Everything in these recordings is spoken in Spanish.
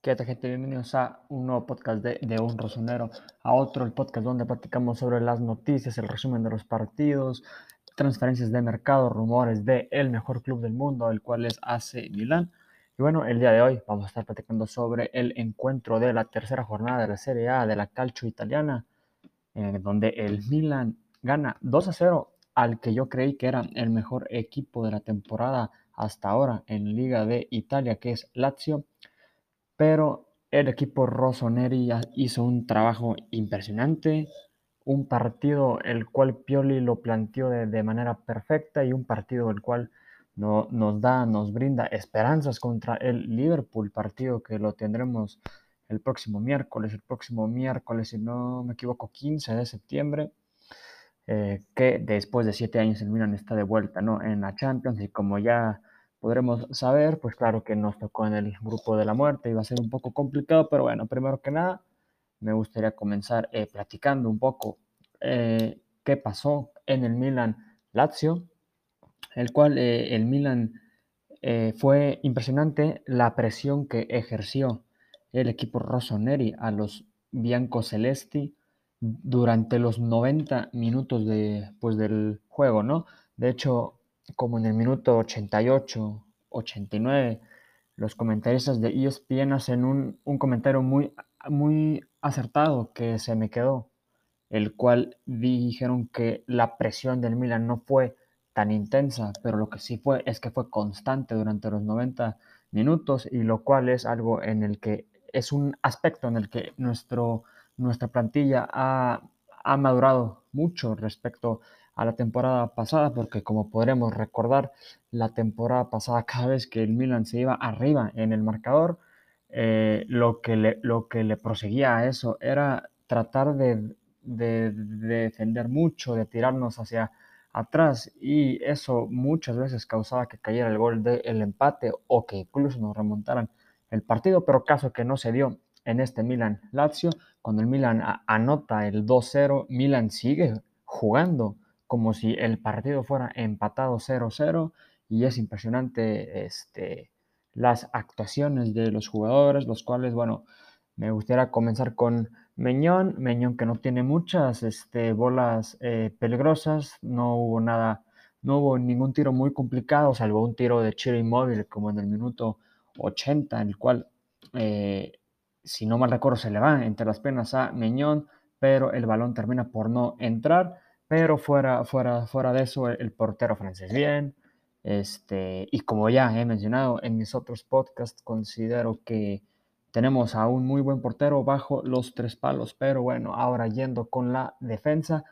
¿Qué tal, gente? Bienvenidos a un nuevo podcast de, de Un Rosonero, a otro, el podcast donde platicamos sobre las noticias, el resumen de los partidos, transferencias de mercado, rumores de el mejor club del mundo, el cual es AC Milán. Y bueno, el día de hoy vamos a estar platicando sobre el encuentro de la tercera jornada de la Serie A de la Calcio Italiana, en donde el Milan gana 2 a 0 al que yo creí que era el mejor equipo de la temporada hasta ahora en Liga de Italia, que es Lazio pero el equipo rossoneri hizo un trabajo impresionante, un partido el cual Pioli lo planteó de, manera perfecta y un partido el cual no, nos da, nos brinda esperanzas contra el Liverpool, partido que lo tendremos el próximo miércoles, el próximo miércoles, si no me equivoco, 15 de septiembre, eh, que después de siete años el Milan está de vuelta ¿no? en la Champions y como ya podremos saber, pues claro que nos tocó en el grupo de la muerte, iba a ser un poco complicado, pero bueno, primero que nada, me gustaría comenzar eh, platicando un poco eh, qué pasó en el Milan Lazio, el cual eh, el Milan fue impresionante la presión que ejerció el equipo rossoneri a los biancocelesti durante los 90 minutos de, pues, del juego, ¿no? De hecho, como en el minuto 88, 89, los comentaristas de ESPN hacen un, un comentario muy, muy acertado que se me quedó, el cual dijeron que la presión del Milan no fue tan intensa, pero lo que sí fue es que fue constante durante los 90 minutos y lo cual es algo en el que es un aspecto en el que nuestro, nuestra plantilla ha, ha madurado mucho respecto a la temporada pasada, porque como podremos recordar, la temporada pasada cada vez que el Milan se iba arriba en el marcador, eh, lo, que le, lo que le proseguía a eso era tratar de, defender mucho, de tirarnos hacia atrás y eso muchas veces causaba que cayera el gol del empate o que incluso nos remontaran el partido, pero caso que no se dio en este Milan Lazio, cuando el Milan anota el 2-0, Milan sigue jugando como si el partido fuera empatado 0-0 y es impresionante este, las actuaciones de los jugadores, los cuales, bueno, me gustaría comenzar con Meñón, Meñón que no tiene muchas este, bolas eh, peligrosas, no hubo nada, no hubo ningún tiro muy complicado, salvo un tiro de Chile inmóvil como en el minuto 80, en el cual, eh, si no mal recuerdo, se le va entre las penas a Meñón, pero el balón termina por no entrar. Pero fuera, fuera, fuera de eso, el, portero francés bien. Este, y como ya he mencionado en mis otros podcasts, considero que tenemos a un muy buen portero bajo los tres palos. Pero bueno, ahora yendo con la defensa,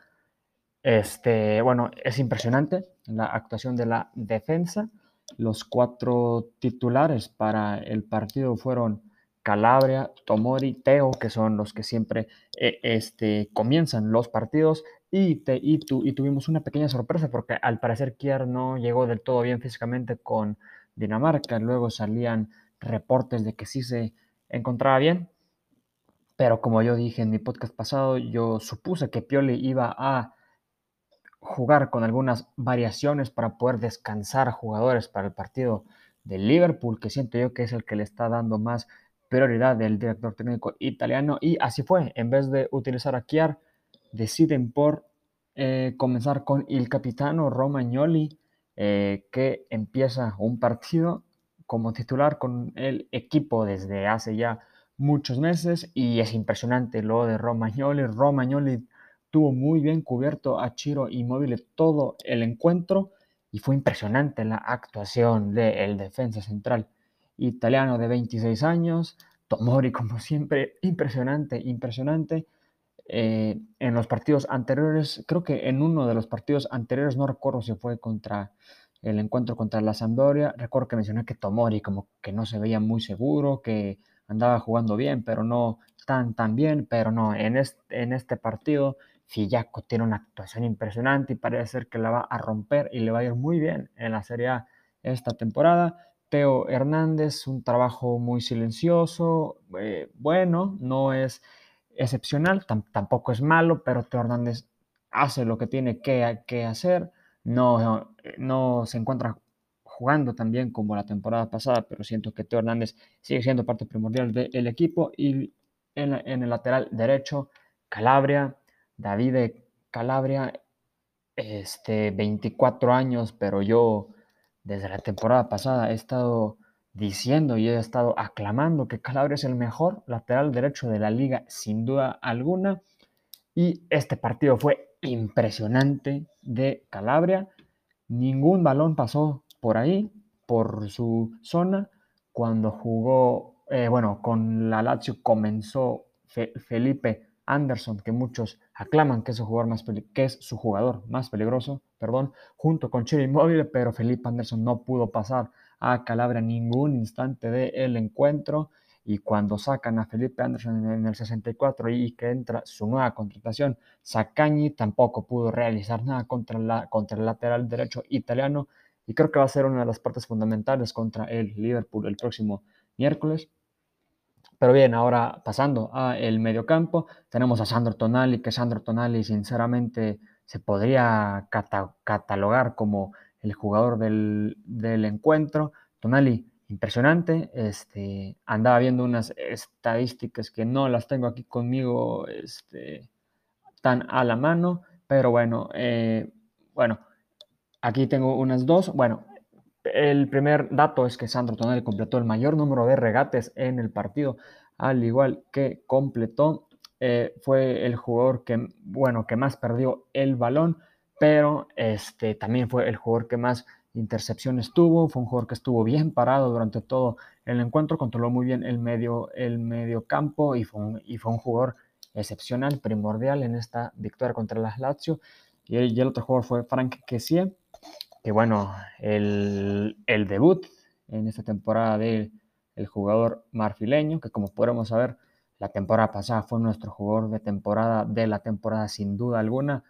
este, bueno, es impresionante la actuación de la defensa. Los cuatro titulares para el partido fueron Calabria, Tomori, Teo, que son los que siempre eh, este, comienzan los partidos. Y, te, y, tuvimos una pequeña sorpresa porque al parecer Kier no llegó del todo bien físicamente con Dinamarca. Luego salían reportes de que sí se encontraba bien. Pero como yo dije en mi podcast pasado, yo supuse que Pioli iba a jugar con algunas variaciones para poder descansar jugadores para el partido del Liverpool, que siento yo que es el que le está dando más prioridad del director técnico italiano y así fue. En vez de utilizar a Kiar, deciden por eh, comenzar con el capitano Romagnoli, eh, que empieza un partido como titular con el equipo desde hace ya muchos meses y es impresionante lo de Romagnoli. Romagnoli tuvo muy bien cubierto a Chiro Inmóvil todo el encuentro y fue impresionante la actuación del defensa central italiano de 26 años, Tomori como siempre, impresionante, impresionante. Eh, en los partidos anteriores, creo que en uno de los partidos anteriores, no recuerdo si fue contra el encuentro contra la Sampdoria, recuerdo que mencioné que Tomori como que no se veía muy seguro, que andaba jugando bien, pero no tan tan bien, pero no, en este, en este partido Fillaco tiene una actuación impresionante y parece ser que la va a romper y le va a ir muy bien en la Serie A esta temporada. Teo Hernández, un trabajo muy silencioso, eh, bueno, no es excepcional, tampoco es malo, pero Teo Hernández hace lo que tiene que, hacer, no, no se encuentra jugando también como la temporada pasada, pero siento que Teo Hernández sigue siendo parte primordial del equipo. Y en, en, el lateral derecho, Calabria, David Calabria, este, 24 años, pero yo desde la temporada pasada he estado diciendo y he estado aclamando que Calabria es el mejor lateral derecho de la liga, sin duda alguna. Y este partido fue impresionante de Calabria. Ningún balón pasó por ahí, por su zona. Cuando jugó, eh, bueno, con la Lazio comenzó Felipe Anderson, que muchos aclaman que es, su jugador más que es su jugador más peligroso, perdón, junto con Chile Inmóvil, pero Felipe Anderson no pudo pasar a Calabria ningún instante del encuentro y cuando sacan a Felipe Anderson en el 64 y que entra su nueva contratación, Sacagni tampoco pudo realizar nada contra, la, contra el lateral derecho italiano y creo que va a ser una de las partes fundamentales contra el Liverpool el próximo miércoles. Pero bien, ahora pasando a el mediocampo, tenemos a Sandro Tonali, que Sandro Tonali sinceramente se podría catalogar como el jugador del, del encuentro. Tonali impresionante. Este, andaba viendo unas estadísticas que no las tengo aquí conmigo este, tan a la mano, pero bueno, eh, bueno, aquí tengo unas dos. Bueno, el primer dato es que Sandro Tonali completó el mayor número de regates en el partido, al igual que completó, eh, fue el jugador que, bueno, que más perdió el balón, pero este, también fue el jugador que más intercepciones tuvo, fue un jugador que estuvo bien parado durante todo el encuentro, controló muy bien el medio, el medio campo y fue, un, y fue un jugador excepcional, primordial en esta victoria contra las Lazio. Y el, y el otro jugador fue Frank Kessie, que bueno, el, el debut en esta temporada del el jugador marfileño, que como podemos saber, la temporada pasada fue nuestro jugador de temporada de la temporada sin duda alguna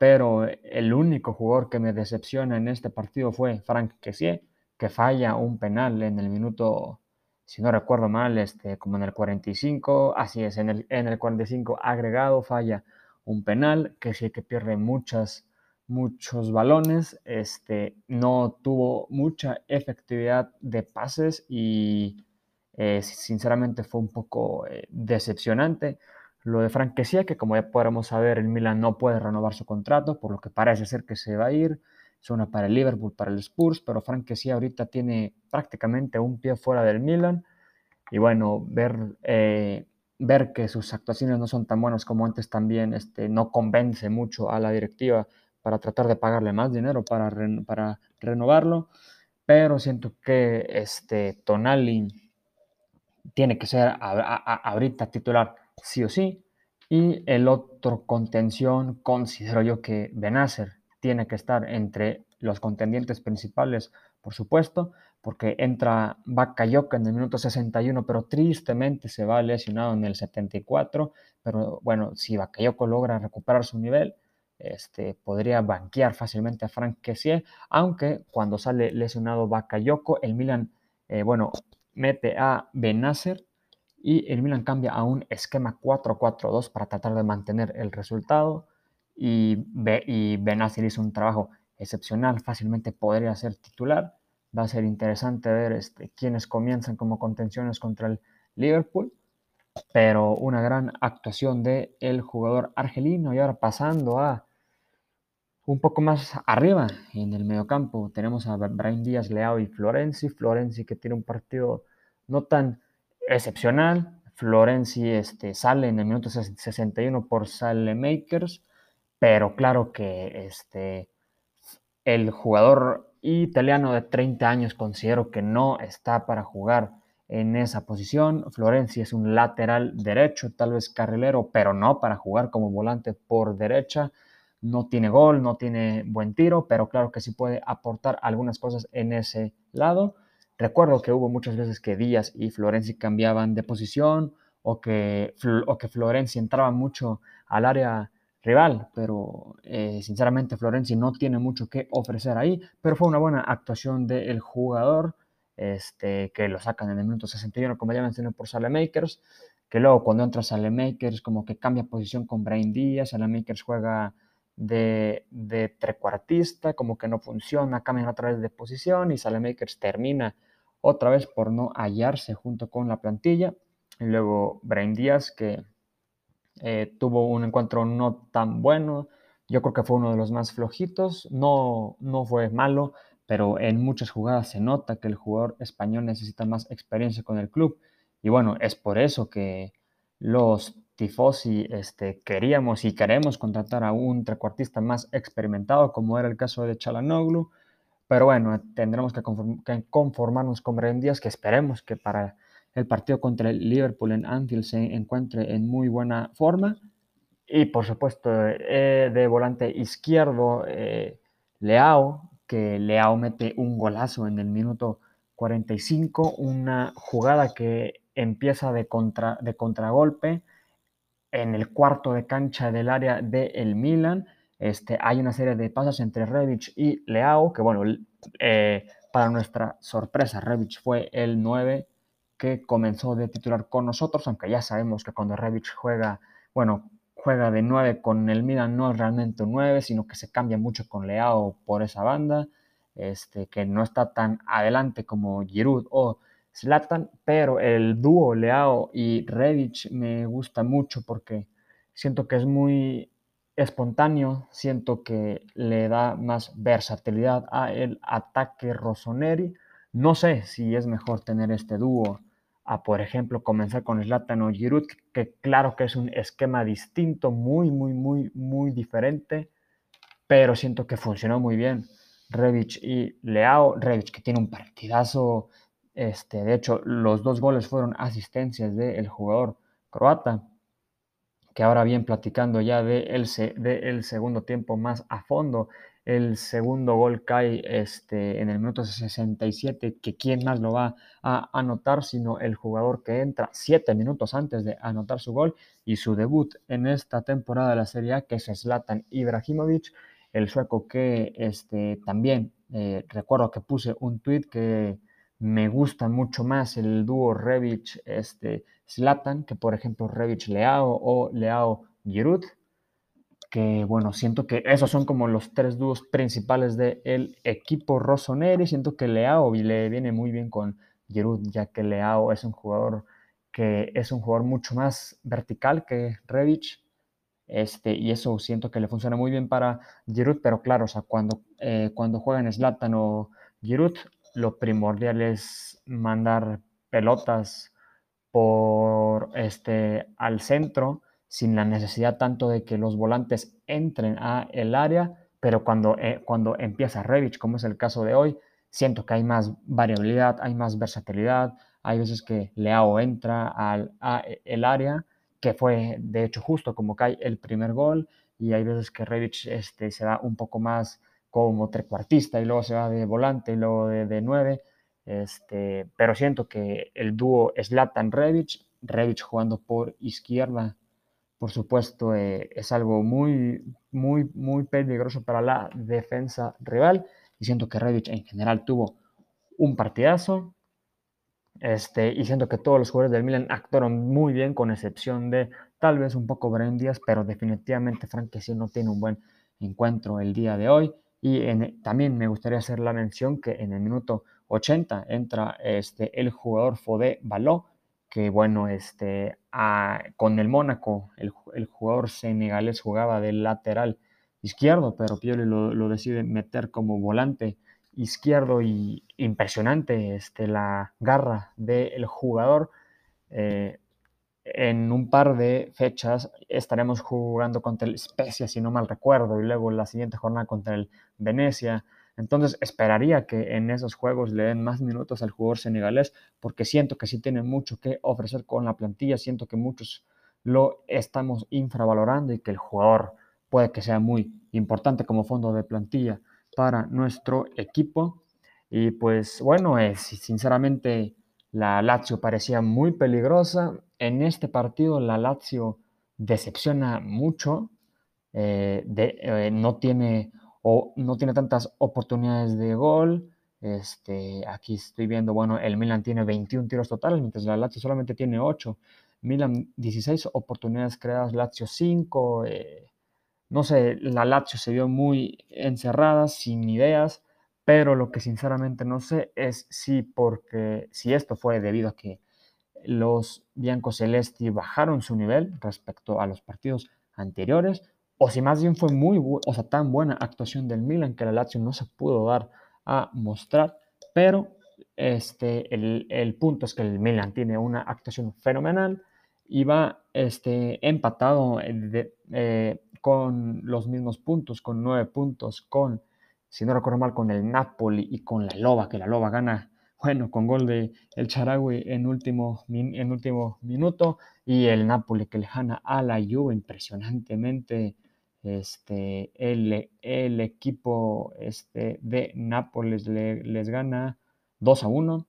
pero el único jugador que me decepciona en este partido fue Frank Kessie, que falla un penal en el minuto, si no recuerdo mal, este, como en el 45, así es, en el, en el 45 agregado falla un penal, que sí que pierde muchas, muchos balones, este, no tuvo mucha efectividad de pases y eh, sinceramente fue un poco eh, decepcionante. Lo de Frank que como ya podremos saber, el Milan no puede renovar su contrato, por lo que parece ser que se va a ir. Es para el Liverpool, para el Spurs, pero Frank ahorita tiene prácticamente un pie fuera del Milan. Y bueno, ver, eh, ver que sus actuaciones no son tan buenas como antes también este, no convence mucho a la directiva para tratar de pagarle más dinero para, para renovarlo. Pero siento que este, Tonali tiene que ser ahorita titular sí o sí. Y el otro contención, considero yo que Benacer tiene que estar entre los contendientes principales, por supuesto, porque entra Bakayoko en el minuto 61, pero tristemente se va lesionado en el 74. Pero bueno, si Bakayoko logra recuperar su nivel, este, podría banquear fácilmente a Frank Kessie, aunque cuando sale lesionado Bakayoko, el Milan, eh, bueno, mete a Benacer y el Milan cambia a un esquema 4-4-2 para tratar de mantener el resultado y, y Benacer hizo un trabajo excepcional, fácilmente podría ser titular. Va a ser interesante ver este, quiénes comienzan como contenciones contra el Liverpool, pero una gran actuación del el jugador argelino y ahora pasando a un poco más arriba en el mediocampo tenemos a Brian Díaz, Leao y Florenzi. Florenzi que tiene un partido no tan excepcional. Florenzi este, sale en el minuto 61 por Makers, pero claro que este, el jugador italiano de 30 años considero que no está para jugar en esa posición. Florenzi es un lateral derecho, tal vez carrilero, pero no para jugar como volante por derecha. No tiene gol, no tiene buen tiro, pero claro que sí puede aportar algunas cosas en ese lado. Recuerdo que hubo muchas veces que Díaz y Florenzi cambiaban de posición o que, o que Florenzi entraba mucho al área rival, pero eh, sinceramente Florenzi no tiene mucho que ofrecer ahí, pero fue una buena actuación del jugador, este, que lo sacan en el minuto 61, como ya mencioné, por Makers, que luego cuando entra Makers como que cambia posición con Brain Díaz, Makers juega de, de trecuartista, como que no funciona, cambian otra vez de posición y Salemakers termina otra vez por no hallarse junto con la plantilla. Y luego Brain Díaz, que eh, tuvo un encuentro no tan bueno, yo creo que fue uno de los más flojitos, no, no fue malo, pero en muchas jugadas se nota que el jugador español necesita más experiencia con el club. Y bueno, es por eso que los tifosi este, queríamos y queremos contratar a un trecuartista más experimentado, como era el caso de Chalanoglu. Pero bueno, tendremos que, conformarnos con Díaz, que esperemos que para el partido contra el Liverpool en Anfield se encuentre en muy buena forma. Y por supuesto, eh, de volante izquierdo, eh, Leao, que Leao mete un golazo en el minuto 45, una jugada que empieza de, contra, de contragolpe en el cuarto de cancha del área del el Milan. Este, hay una serie de pasos entre Rebic y Leao, que bueno, eh, para nuestra sorpresa, Rebic fue el 9 que comenzó de titular con nosotros, aunque ya sabemos que cuando Rebic juega, bueno, juega de 9 con el Milan no es realmente un 9, sino que se cambia mucho con Leao por esa banda, este, que no está tan adelante como Giroud o Zlatan, pero el dúo Leao y Rebic me gusta mucho porque siento que es muy espontáneo, siento que le da más versatilidad a el ataque Rossoneri. No sé si es mejor tener este dúo a, por ejemplo, comenzar con Zlatan o Giroud, que claro que es un esquema distinto, muy, muy, muy, muy diferente, pero siento que funcionó muy bien. Rebic y Leao, Rebic que tiene un partidazo, este, de hecho los dos goles fueron asistencias del jugador croata, que ahora bien platicando ya del de el segundo tiempo más a fondo, el segundo gol cae este, en el minuto 67, que quién más lo va a anotar sino el jugador que entra siete minutos antes de anotar su gol y su debut en esta temporada de la Serie A, que es Zlatan Ibrahimovic, el sueco que este, también eh, recuerdo que puse un tweet que me gusta mucho más el dúo Rebic este, Zlatan que por ejemplo Rebic Leao o Leao Giroud que bueno, siento que esos son como los tres dúos principales del equipo Rossoneri. Siento que Leao le viene muy bien con Giroud, ya que Leao es un jugador que es un jugador mucho más vertical que Rebic. Este, y eso siento que le funciona muy bien para Giroud, pero claro, o sea, cuando, eh, cuando juegan Zlatan o Giroud, lo primordial es mandar pelotas por este, al centro sin la necesidad tanto de que los volantes entren a el área, pero cuando, eh, cuando empieza Revich, como es el caso de hoy, siento que hay más variabilidad, hay más versatilidad, hay veces que Leao entra al el área, que fue de hecho justo como cae el primer gol, y hay veces que Revich este, se da un poco más como trecuartista y luego se va de volante y luego de, de nueve, este, pero siento que el dúo Slatan Rebic, Rebic jugando por izquierda por supuesto, eh, es algo muy, muy, muy peligroso para la defensa rival. Y siento que Rebic en general tuvo un partidazo. Este, y siento que todos los jugadores del Milan actuaron muy bien, con excepción de tal vez un poco Bren Díaz, pero definitivamente Frank sí no tiene un buen encuentro el día de hoy. Y también me gustaría hacer la mención que en el minuto 80 entra este, el jugador Fodé Baló, que bueno, este, con el Mónaco, el, jugador senegalés jugaba del lateral izquierdo, pero Pioli lo, decide meter como volante izquierdo y impresionante este, la garra del jugador. Eh, en un par de fechas estaremos jugando contra el Spezia, si no mal recuerdo, y luego la siguiente jornada contra el Venecia. Entonces esperaría que en esos juegos le den más minutos al jugador senegalés porque siento que sí tiene mucho que ofrecer con la plantilla, siento que muchos lo estamos infravalorando y que el jugador puede que sea muy importante como fondo de plantilla para nuestro equipo. Y pues bueno, es, sinceramente la Lazio parecía muy peligrosa. En este partido la Lazio decepciona mucho, eh, eh, no tiene o no tiene tantas oportunidades de gol. Este, aquí estoy viendo, bueno, el Milan tiene 21 tiros totales, mientras la Lazio solamente tiene 8. Milan 16 oportunidades creadas, Lazio 5. Eh, no sé, la Lazio se vio muy encerrada, sin ideas, pero lo que sinceramente no sé es si porque si esto fue debido a que los Celesti bajaron su nivel respecto a los partidos anteriores o si más bien fue muy o sea, tan buena actuación del Milan que la Lazio no se pudo dar a mostrar, pero este, el, punto es que el Milan tiene una actuación fenomenal y va este, empatado eh, eh, con los mismos puntos, con nueve puntos, con, si no recuerdo mal, con el Napoli y con la Loba, que la Loba gana, bueno, con gol de el Charagui en último, en último minuto y el Napoli que le gana a la Juve impresionantemente. Este, el, el equipo este, de Nápoles les gana 2 a 1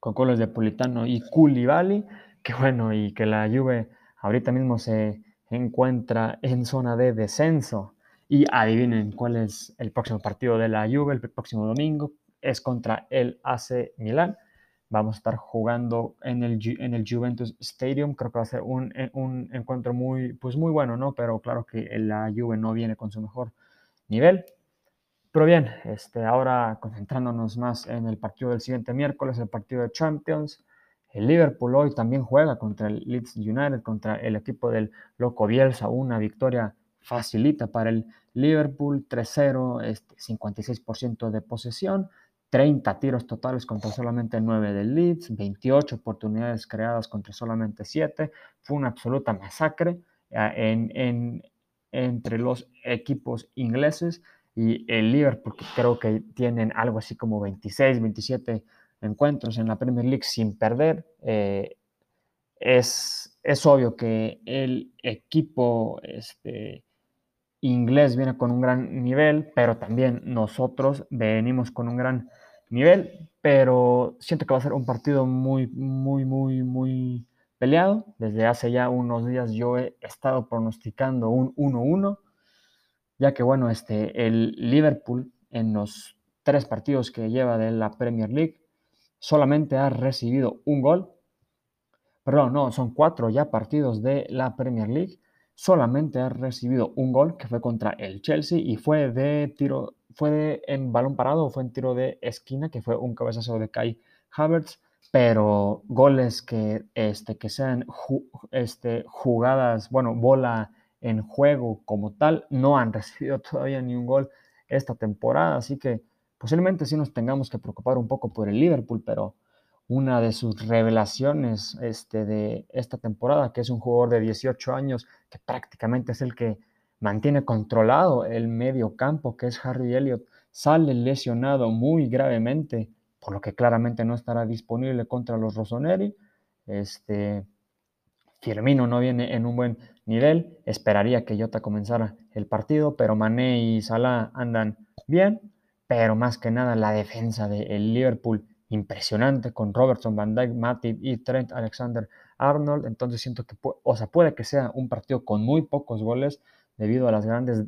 con goles de Politano y Koulibaly, que bueno, y que la Juve ahorita mismo se encuentra en zona de descenso. Y adivinen cuál es el próximo partido de la Juve, el próximo domingo, es contra el AC Milán. Vamos a estar jugando en el, en el Juventus Stadium. Creo que va a ser un, eh, un, encuentro muy, pues muy bueno, ¿no? Pero claro que la Juve no viene con su mejor nivel. Pero bien, este, ahora concentrándonos más en el partido del siguiente miércoles, el partido de Champions. El Liverpool hoy también juega contra el Leeds United, contra el equipo del Loco Bielsa, una victoria facilita para el Liverpool, 3-0, este, 56% de posesión, 30 tiros totales contra solamente 9 del Leeds, 28 oportunidades creadas contra solamente 7. Fue una absoluta masacre eh, en, entre los equipos ingleses y el Liverpool, que creo que tienen algo así como 26, 27 encuentros en la Premier League sin perder. Eh, es, es, obvio que el equipo este, inglés viene con un gran nivel, pero también nosotros venimos con un gran nivel, pero siento que va a ser un partido muy, muy, muy, muy peleado. Desde hace ya unos días yo he estado pronosticando un 1-1, ya que bueno, este, el Liverpool en los tres partidos que lleva de la Premier League solamente ha recibido un gol. Perdón, no, son cuatro ya partidos de la Premier League. Solamente ha recibido un gol que fue contra el Chelsea y fue de tiro fue en balón parado o fue en tiro de esquina, que fue un cabezazo de Kai Havertz, pero goles que, este, que sean este, jugadas, bueno, bola en juego como tal, no han recibido todavía ni un gol esta temporada, así que posiblemente sí nos tengamos que preocupar un poco por el Liverpool, pero una de sus revelaciones este, de esta temporada, que es un jugador de 18 años, que prácticamente es el que mantiene controlado el medio campo, que es Harry Elliott, sale lesionado muy gravemente, por lo que claramente no estará disponible contra los Rossoneri. Este, Firmino no viene en un buen nivel, esperaría que Jota comenzara el partido, pero Mané y Salah andan bien, pero más que nada la defensa del Liverpool impresionante con Robertson, Van Dijk, Matip y Trent Alexander Arnold, entonces siento que o sea, puede que sea un partido con muy pocos goles, debido a las grandes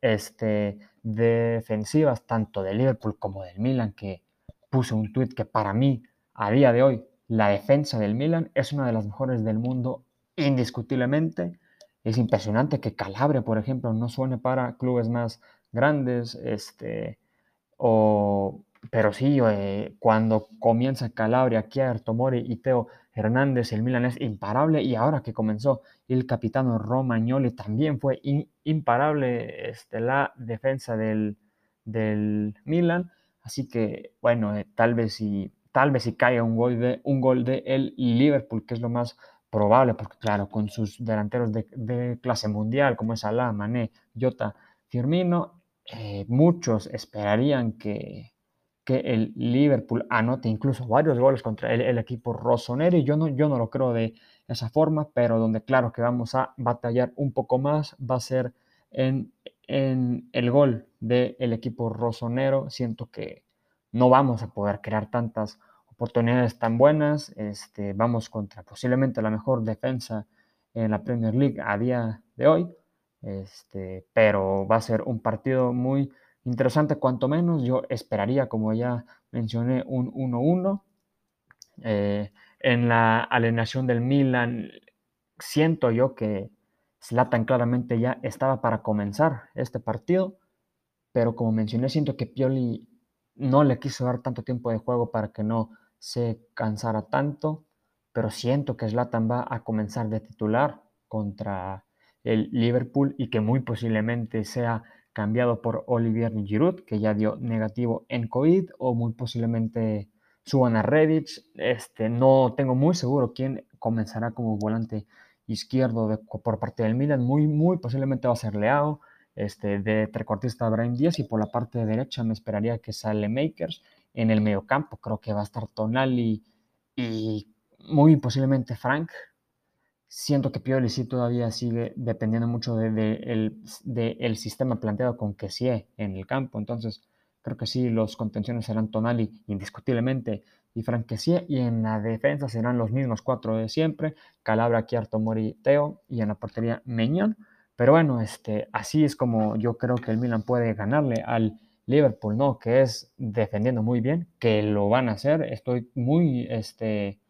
este, defensivas, tanto de Liverpool como del Milan, que puse un tweet que para mí, a día de hoy, la defensa del Milan es una de las mejores del mundo, indiscutiblemente. Es impresionante que Calabria, por ejemplo, no suene para clubes más grandes, este, o, pero sí, eh, cuando comienza Calabria, Kier, Tomori y Teo Hernández, el Milan es imparable y ahora que comenzó el capitano Romagnoli también fue imparable este, la defensa del, del, Milan. Así que, bueno, eh, tal vez si tal vez si caiga un gol de un gol de el Liverpool, que es lo más probable, porque claro, con sus delanteros de, clase mundial, como es Alá, Mané, Jota, Firmino, eh, muchos esperarían que, que el Liverpool anote incluso varios goles contra el, equipo rosonero y yo no, yo no lo creo de esa forma, pero donde claro que vamos a batallar un poco más va a ser en, en el gol del equipo rosonero. Siento que no vamos a poder crear tantas oportunidades tan buenas. Este, vamos contra posiblemente la mejor defensa en la Premier League a día de hoy. Este, pero va a ser un partido muy interesante cuanto menos. Yo esperaría, como ya mencioné, un 1-1. Eh, en la alineación del Milan, siento yo que Zlatan claramente ya estaba para comenzar este partido, pero como mencioné, siento que Pioli no le quiso dar tanto tiempo de juego para que no se cansara tanto, pero siento que Zlatan va a comenzar de titular contra el Liverpool y que muy posiblemente sea cambiado por Olivier Giroud, que ya dio negativo en COVID, o muy posiblemente suban a Reddit. Este, no tengo muy seguro quién comenzará como volante izquierdo por parte del Milan. Muy, muy posiblemente va a ser Leao. Este, de trecuartista Brian Díaz y por la parte derecha me esperaría que sale Makers en el mediocampo. Creo que va a estar Tonali y muy posiblemente Frank. Siento que Pioli sí todavía sigue dependiendo mucho del de, el sistema planteado con Kessie en el campo. Entonces, creo que sí, los contenciones serán Tonali indiscutiblemente y Frank Kessie. Y en la defensa serán los mismos cuatro de siempre: Calabra, Chiarto, Mori, Teo. Y en la portería, Meñón. Pero bueno, este, así es como yo creo que el Milan puede ganarle al Liverpool, ¿no? Que es defendiendo muy bien, que lo van a hacer. Estoy muy, este,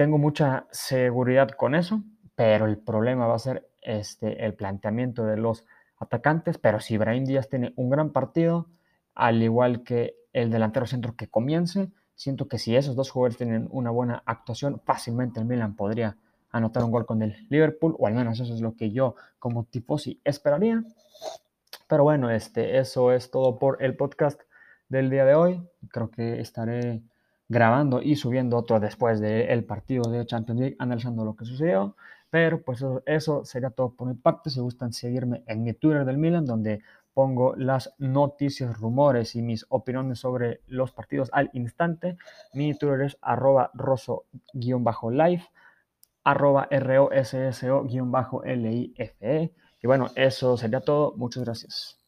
tengo mucha seguridad con eso, pero el problema va a ser este, el planteamiento de los atacantes. Pero si Brahim Díaz tiene un gran partido, al igual que el delantero centro que comience, siento que si esos dos jugadores tienen una buena actuación, fácilmente el Milan podría anotar un gol con el Liverpool, o al menos eso es lo que yo como tifosi esperaría. Pero bueno, este, eso es todo por el podcast del día de hoy. Creo que estaré grabando y subiendo otro después del partido de Champions League, analizando lo que sucedió. Pero pues eso, eso, sería todo por mi parte. Si gustan seguirme en mi Twitter del Milan, donde pongo las noticias, rumores y mis opiniones sobre los partidos al instante. Mi Twitter es arroba rosso-live arroba rosso-life. Y bueno, eso sería todo. Muchas gracias.